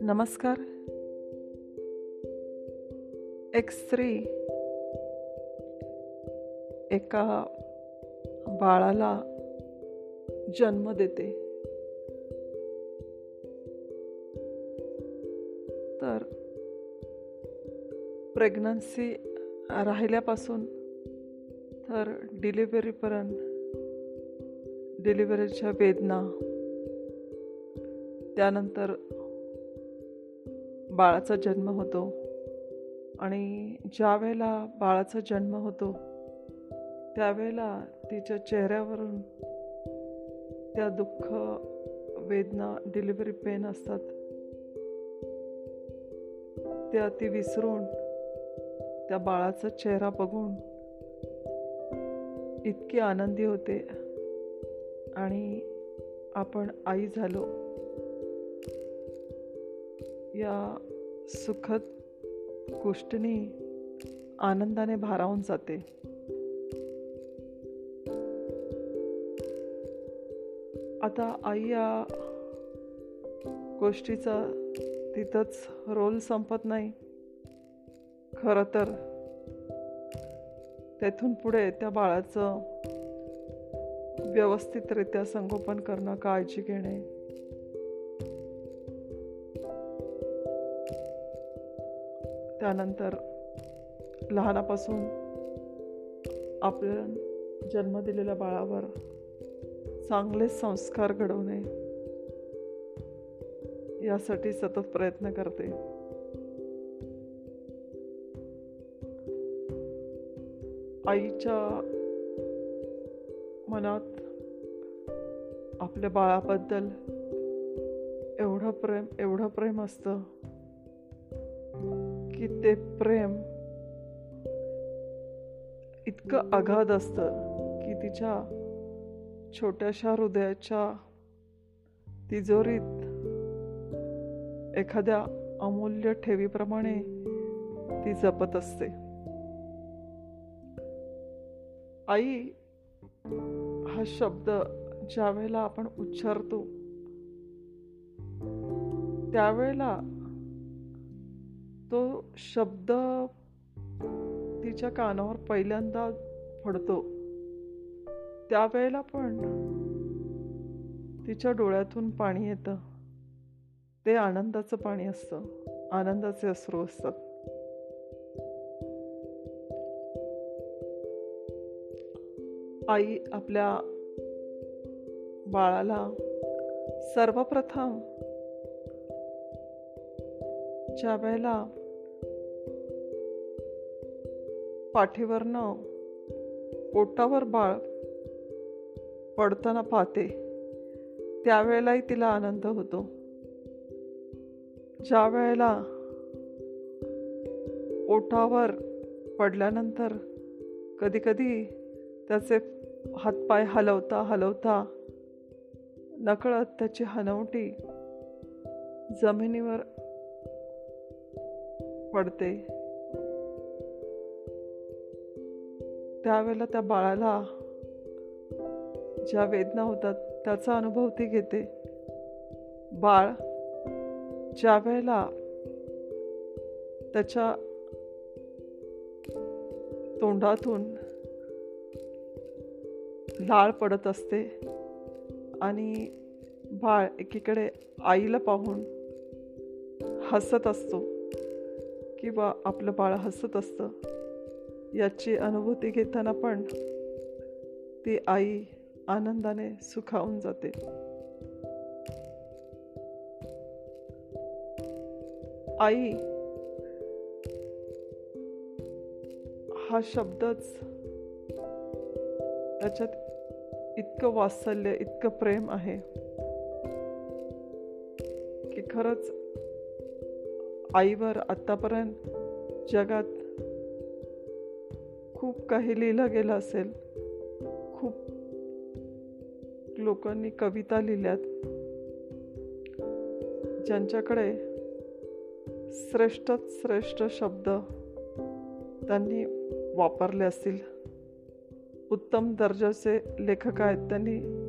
नमस्कार. एक स्त्री एका बाळाला जन्म देते. तर प्रेग्नन्सी राहिल्यापासून तर डिलिव्हरीपर्यंत डिलिव्हरीच्या वेदना त्यानंतर बाळाचा जन्म होतो. आणि ज्या वेळेला बाळाचा जन्म होतो त्यावेळेला तिच्या चेहऱ्यावरून त्या दुःख वेदना डिलिव्हरी पेन असतात. त्या ती विसरून त्या बाळाचा चेहरा बघून इतकी आनंदी होते. आणि आपण आई झालो. या सुखद गोष्टीने आनंदाने भारावून जाते. आता आई या गोष्टीचा तिथंच रोल संपत नाही. खरं तर तेथून पुढे त्या बाळाचं व्यवस्थितरित्या संगोपन करणं काळजी घेणे. त्यानंतर लहानापासून आपल्या जन्म दिलेल्या बाळावर चांगले संस्कार घडवणे यासाठी सतत प्रयत्न करते. आईच्या मनात आपल्या बाळाबद्दल एवढं प्रेम एवढं प्रेम असतं की ते प्रेम इतकं आघात असतं की तिच्या छोट्याशा हृदयाच्या तिजोरीत एखाद्या अमूल्य ठेवीप्रमाणे ती जपत असते. आई हा शब्द ज्या वेळेला आपण उच्चारतो त्यावेळेला तो शब्द तिच्या कानावर पहिल्यांदा पडतो. त्यावेळेला पण तिच्या डोळ्यातून पाणी येतं. ते आनंदाचं पाणी असतं आनंदाचे अश्रू असतात. आई आपल्या बाळाला सर्वप्रथम ज्या वेळेला पाठीवरनं पोटावर बाळ पडताना पाहते त्यावेळेलाही तिला आनंद होतो. ज्या वेळेला ओठावर पडल्यानंतर कधीकधी त्याचे हातपाय हलवता हलवता नकळत त्याची हनवटी जमिनीवर पडते. त्यावेळेला त्या बाळाला ज्या वेदना होतात त्याचा अनुभव ती घेते. बाळ ज्या वेळेला त्याच्या तोंडातून लाळ पडत असते. आणि बाळ एकीकडे आईला पाहून हसत असतो किंवा आपलं बाळ हसत असतं. याची अनुभूती घेताना पण ती आई आनंदाने सुखावून जाते. आई हा शब्दच त्याच्यात इतकं वात्सल्य इतकं प्रेम आहे की खरंच आईवर आत्तापर्यंत जगात खूप काही लिहिलं गेलं असेल. खूप लोकांनी कविता लिहिल्यात. ज्यांच्याकडे श्रेष्ठच श्रेष्ठ शब्द त्यांनी वापरले असतील. उत्तम दर्जाचे लेखक आहेत. त्यांनी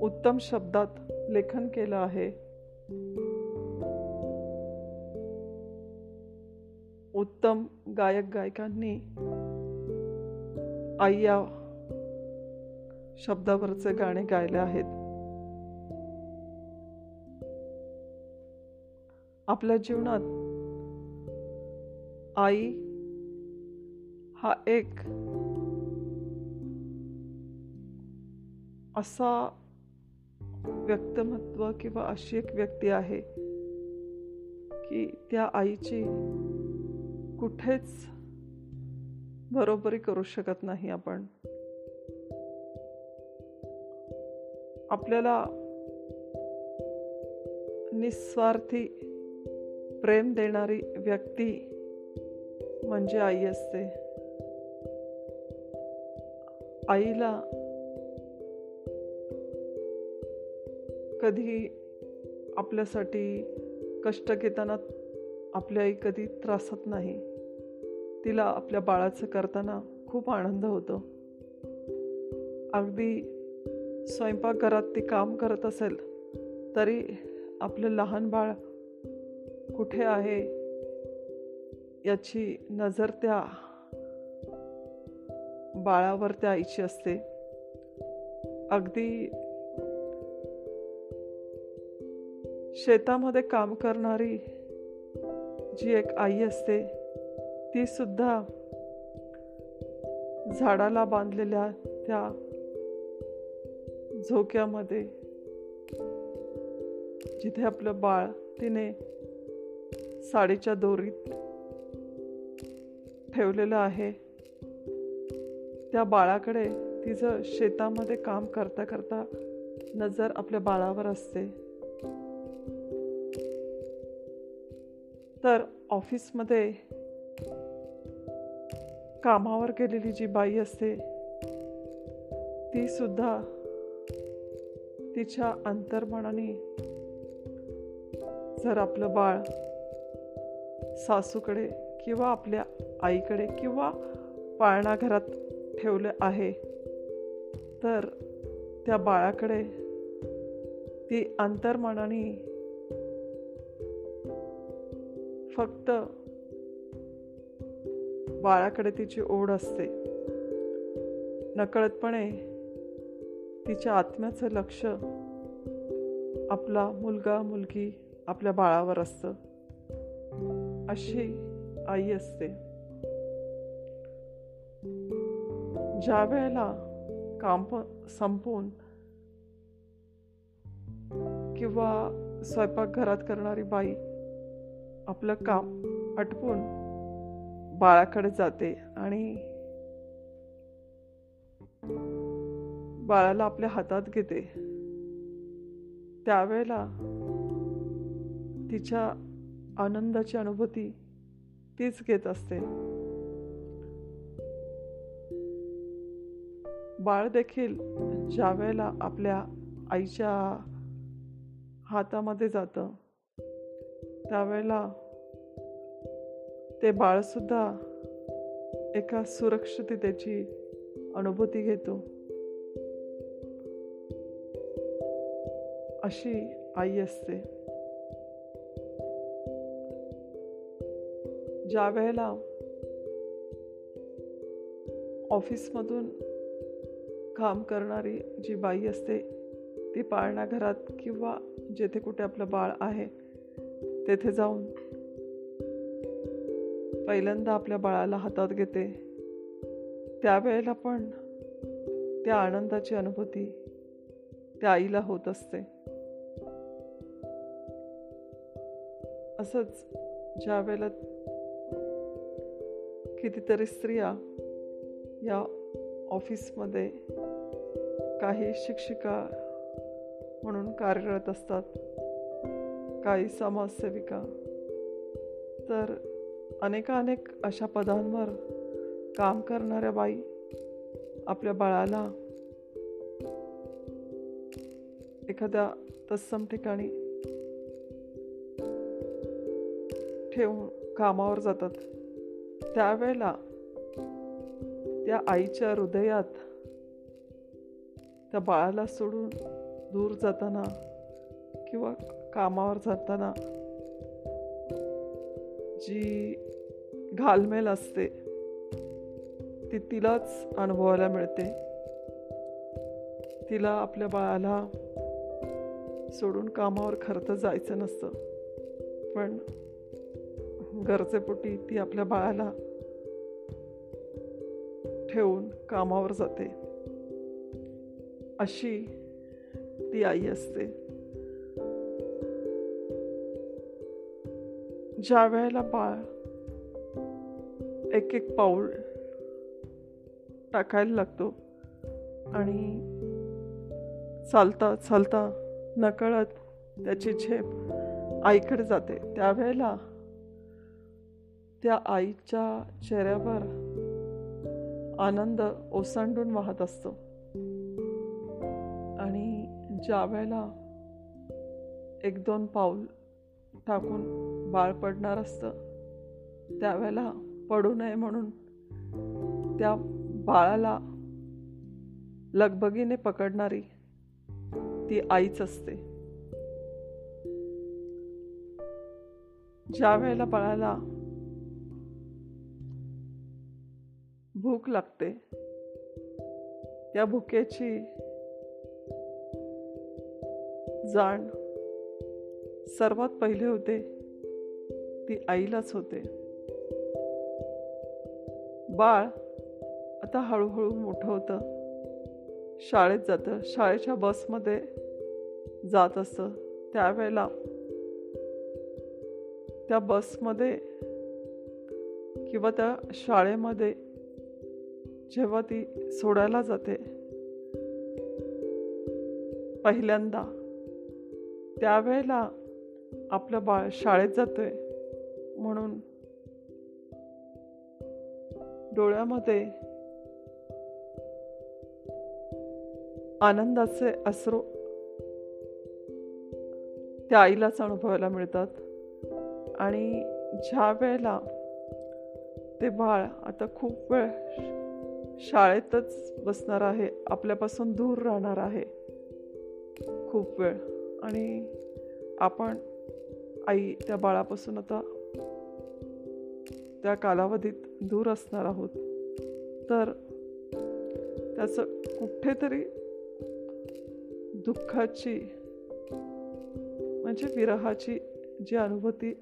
उत्तम शब्दात लेखन केलं आहे. उत्तम गायक गायकांनी आई या शब्दावरचे गाणे गायले आहेत. आपल्या जीवनात आई हा एक असा व्यक्तिमत्व किंवा अशी एक व्यक्ती आहे की त्या आईची कुठेच बरोबरी करू शकत नाही आपण. आपल्याला निस्वार्थी प्रेम देणारी व्यक्ती म्हणजे आई असते. आईला कधी आपल्यासाठी कष्ट घेताना आपली आई कधी त्रासत नाही. तिला आपल्या बाळाचं करताना खूप आनंद होतो. अगदी स्वयंपाकघरात ती काम करत असेल तरी आपलं लहान बाळ कुठे आहे याची नजर त्या बाळावर त्या आईची असते. अगदी शेतामध्ये काम करणारी जी एक आई असते ती सुद्धा झाडाला बांधलेल्या त्या झोक्यामध्ये जिथे आपलं बाळ तिने साडीच्या दोरीत ठेवलेलं आहे त्या बाळाकडे तिचं शेतामध्ये काम करता करता नजर आपल्या बाळावर असते. तर ऑफिसमध्ये कामावर गेलेली जी बाई असते ती सुद्धा तिच्या अंतर्मनाने जर आपलं बाळ सासूकडे किंवा आपल्या आईकडे किंवा पाळणा घरात ठेवलं आहे तर त्या बाळाकडे ती अंतर्मनाने फक्त बाळाकडे तिची ओढ असते. नकळतपणे तिच्या आत्म्याचं लक्ष आपला मुलगा मुलगी आपल्या बाळावर असतं. अशी आई असते. ज्या वेळेला काम संपवून किंवा स्वयंपाकघरात करणारी बाई आपलं काम आटपून बाळाकडे जाते आणि बाळाला आपल्या हातात घेते. त्यावेळेला तिच्या आनंदाची अनुभूती तीच घेत असते. बाळ देखील ज्या वेळेला आपल्या आईच्या हातामध्ये जातं त्यावेळेला ते बाळसुद्धा एका सुरक्षिततेची अनुभूती घेतो. अशी आई असते. ज्या वेळेला ऑफिसमधून काम करणारी जी बाई असते ती पाळणाघरात किंवा जेथे कुठे आपलं बाळ आहे तेथे जाऊन पहिल्यांदा आपल्या बाळाला हातात घेते. त्यावेळेला पण त्या आनंदाची अनुभूती त्या आईला होत असते. असंच ज्या वेळेला कितीतरी स्त्रिया या ऑफिसमध्ये काही शिक्षिका म्हणून कार्यरत असतात काही समाजसेविका. तर अनेकानेक अशा पदांवर काम करणाऱ्या बाई आपल्या बाळाला एखाद्या तत्सम ठिकाणी ठेवून कामावर जातात. त्यावेळेला त्या आईच्या हृदयात त्या बाळाला सोडून दूर जाताना किंवा कामावर जाताना जी घालमेल असते ती तिलाच अनुभवायला मिळते. तिला आपल्या बाळाला सोडून कामावर खरं तर जायचं नसतं. पण गरजेपोटी ती आपल्या बाळाला ठेवून कामावर जाते. अशी ती आई असते. ज्या वेळेला बाळ एक एक पाऊल टाकायला लागतो आणि चालता चालता नकळत त्याची झेप आईकडे जाते. त्यावेळेला त्या आईच्या चेहऱ्यावर आनंद ओसांडून वाहत असतो. आणि ज्या वेळेला एक दोन पाऊल टाकून बाळ पडणार असतं. त्यावेळेला पडू नये म्हणून त्या बाळाला लगबगीने पकडणारी ती आईच असते. ज्या वेळेला बाळाला भूक लागते त्या भुकेची जाण सर्वात पहिले होते ती आईलाच होते. बाळ आता हळूहळू मोठं होतं. शाळेत जातं. शाळेच्या बसमध्ये जात असतं. त्यावेळेला त्या बसमध्ये किंवा त्या शाळेमध्ये जेव्हा ती सोडायला जाते पहिल्यांदा त्यावेळेला आपलं बाळ शाळेत जातोय. म्हणून डोळ्यामध्ये आनंदाचे अश्रू त्या आईलाच अनुभवायला मिळतात. आणि ज्या वेळेला ते बाळ आता खूप वेळ शाळेतच बसणार आहे आपल्यापासून दूर राहणार आहे खूप वेळ. आणि आपण आई त्या बाळापासून आता त्या कालावधीत दूर असणार आहोत. तर त्याचं कुठेतरी दुःखाची म्हणजे विरहाची जी अनुभूती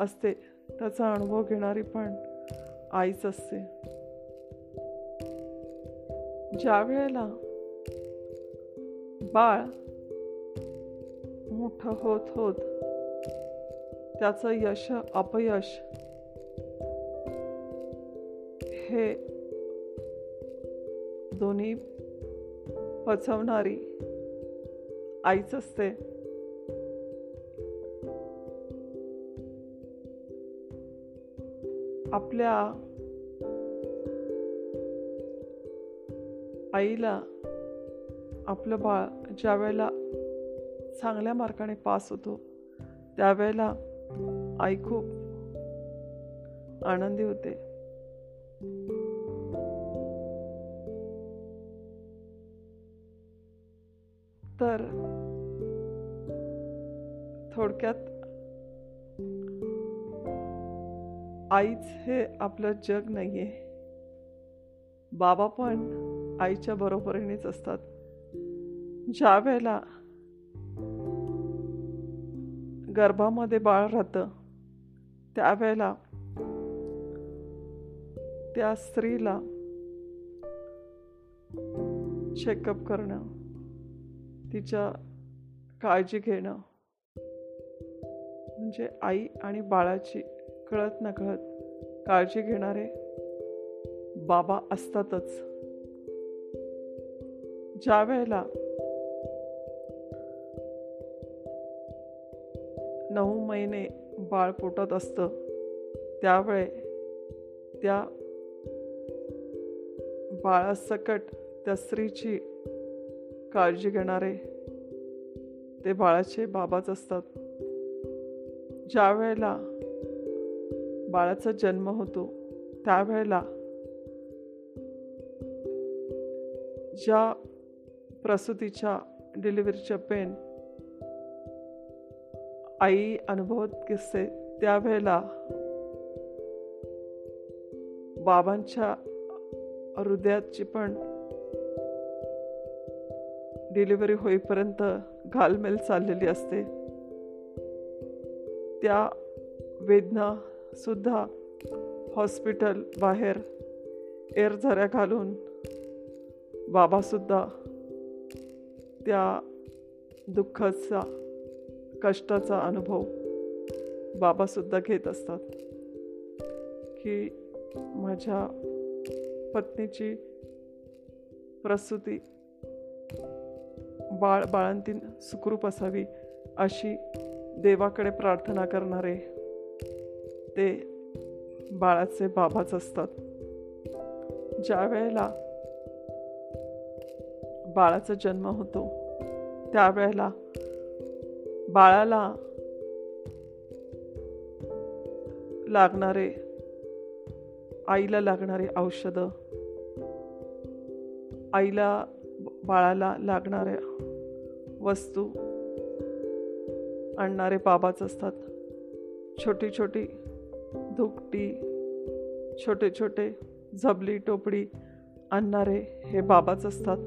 असते त्याचा अनुभव घेणारी पण आईच असते. ज्या वेळेला बाळ मोठं होत होत त्याचं यश अपयश. हे दोन्ही पचवणारी आईच असते. आपल्या आईला आपलं बाळ ज्या वेळेला चांगल्या मार्काने पास होतो त्यावेळेला आई खूप आनंदी होते. तर थोडक्यात आईच हे आपलं जग नाहीये. बाबा पण आईच्या बरोबरीनेच असतात. ज्या वेळेला गर्भामध्ये बाळ राहतं. त्यावेळेला त्या स्त्रीला चेकअप करणं तिच्या काळजी घेणं म्हणजे आई आणि बाळाची कळत न कळत काळजी घेणारे बाबा असतातच. ज्या वेळेला नऊ महिने बाळ पोटात असतं. त्यावेळे त्या बाळासकट त्या स्त्रीची काळजी घेणारे ते बाळाचे बाबाच असतात. ज्या वेळेला बाळाचा जन्म होतो त्यावेळेला ज्या प्रसूतीच्या डिलिव्हरीच्या पेन आई अनुभवत किस्से त्यावेळेला बाबांच्या हृदयाची पण डिलिव्हरी होईपर्यंत घालमेल चाललेली असते. त्या वेदना सुद्धा हॉस्पिटल बाहेर एरझऱ्या घालून बाबासुद्धा त्या दुःखाचा कष्टाचा अनुभव बाबासुद्धा घेत असतात. की माझ्या पत्नीची प्रसूती बाळ बाळंतीन सुखरूप असावी अशी देवाकडे प्रार्थना करणारे ते बाळाचे बाबाच असतात. ज्या वेळेला बाळाचा जन्म होतो त्यावेळेला बाळाला लागणारे आईला लागणारे औषधं आईला बाळाला लागणाऱ्या वस्तू आणणारे बाबाच असतात. छोटी छोटी धुकटी छोटे छोटे झबली टोपडी आणणारे हे बाबाच असतात.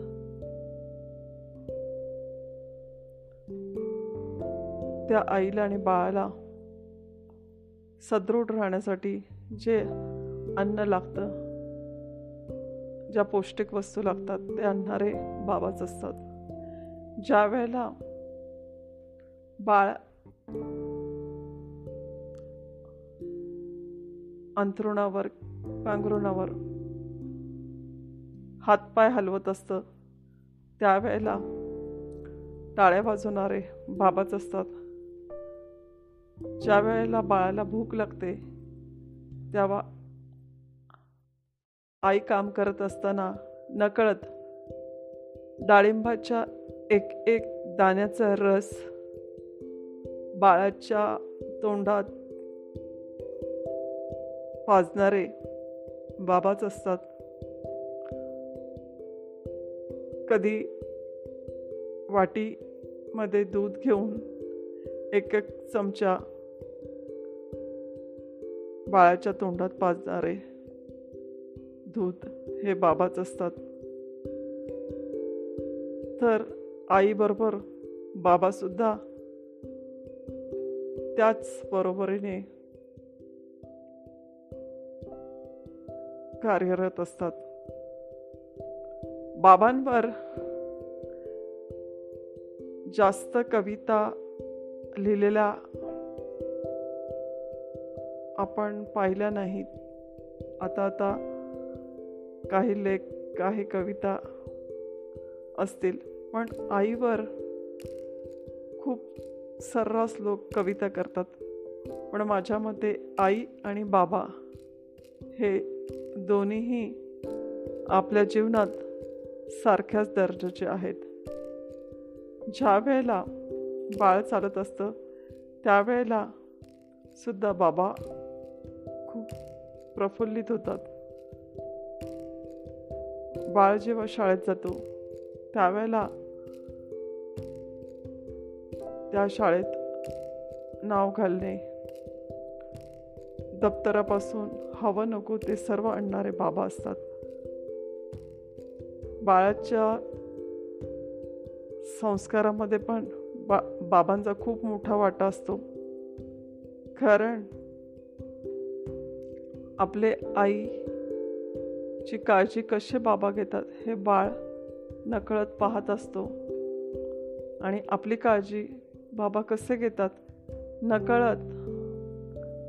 त्या आईला आणि बाळाला सदृढ राहण्यासाठी जे अन्न लागतं ज्या पौष्टिक वस्तू लागतात ते आणणारे बाबाच असतात. ज्या वेळेला बाळ अंथरुणावर पांघरुणावर हातपाय हलवत असतं त्यावेळेला टाळ्या वाजवणारे बाबाच असतात. ज्या वेळेला बाळाला भूक लागते तेव्हा आई काम करत असताना नकळत डाळिंबाच्या एक एक दाण्याचा रस बाळाच्या तोंडात पाजणारे बाबाच असतात. कधी वाटीमध्ये दूध घेऊन एक एक चमचा बाळाच्या तोंडात पाजणारे दूध हे बाबाच असतात. तर आईबरोबर बाबासुद्धा त्याच बरोबरीने कार्यरत असतात. बाबांवर जास्त कविता लिहिलेल्या आपण पाहिल्या नाहीत आता आता काही लेख काही कविता असतील. पण आईवर खूप सर्रास लोक कविता करतात. पण माझ्या मते आई आणि बाबा हे दोन्हीही आपल्या जीवनात सारख्याच दर्जाचे आहेत. ज्या वेळेला बाळ चालत असतं. त्यावेळेला सुद्धा बाबा खूप प्रफुल्लित होतात. बाळ जेव्हा शाळेत जातो त्यावेळेला त्या शाळेत नाव घालणे दप्तरापासून हवं नको ते सर्व आणणारे बाबा असतात. बाळाच्या संस्कारामध्ये पण बा बाबांचा खूप मोठा वाटा असतो. कारण आपले आईची काळजी कसे बाबा घेतात हे बाळ नकळत पाहत असतो. आणि आपली काळजी बाबा कसे घेतात नकळत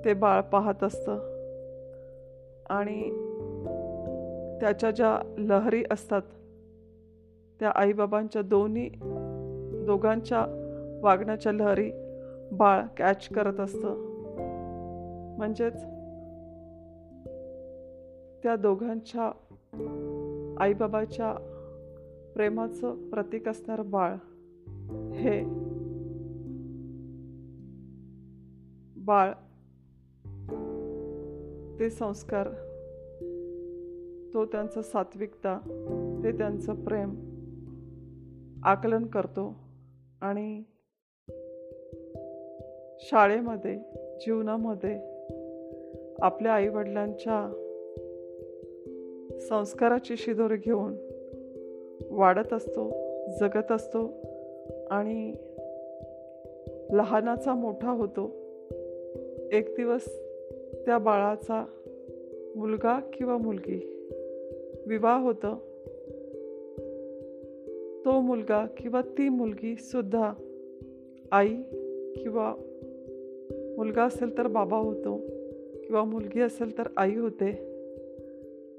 ते बाळ पाहत असतं. आणि त्याच्या ज्या लहरी असतात त्या आईबाबांच्या दोन्ही दोघांच्या वागण्याच्या लहरी बाळ कॅच करत असतं. म्हणजेच त्या दोघांच्या आईबाबाच्या प्रेमाचं प्रतीक असणारं बाळ हे बाळ ते संस्कार तो त्यांचा सात्विकता ते त्यांचं प्रेम आकलन करतो आणि शाळेमध्ये जीवनामध्ये आपल्या आईवडिलांच्या संस्काराची शिदोरी घेऊन वाढत असतो जगत असतो आणि लहानाचा मोठा होतो. एक दिवस त्या बाळाचा मुलगा किंवा मुलगी विवाह होतं. तो मुलगा किंवा ती मुलगी सुद्धा आई किंवा मुलगा असेल तर बाबा होतो किंवा मुलगी असेल तर आई होते.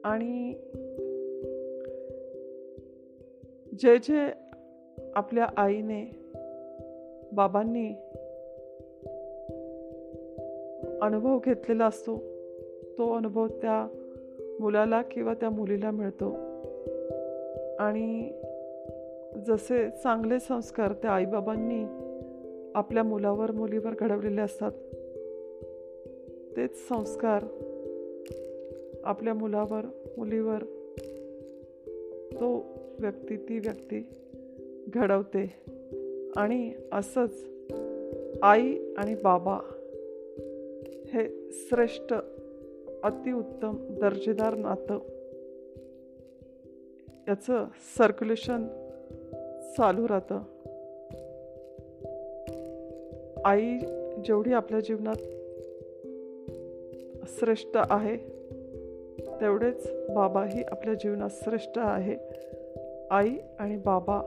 आणि जे जे आपल्या आईने बाबांनी अनुभव घेतलेला असतो तो अनुभव त्या मुलाला किंवा त्या मुलीला मिळतो. आणि जसे चांगले संस्कार त्या आईबाबांनी आपल्या मुलावर मुलीवर घडवलेले असतात. तेच संस्कार आपल्या मुलावर मुलीवर तो व्यक्ती ती व्यक्ती घडवते. आणि असंच आई आणि बाबा हे श्रेष्ठ अतिउत्तम दर्जेदार नातं याचं सर्क्युलेशन चालू राहतं. आई जेवढी आपल्या जीवनात श्रेष्ठ आहे तेवढेच बाबाही आपल्या जीवनात श्रेष्ठ आहे. आई आणि बाबा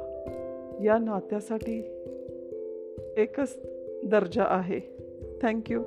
या नात्यासाठी एकच दर्जा आहे. थँक्यू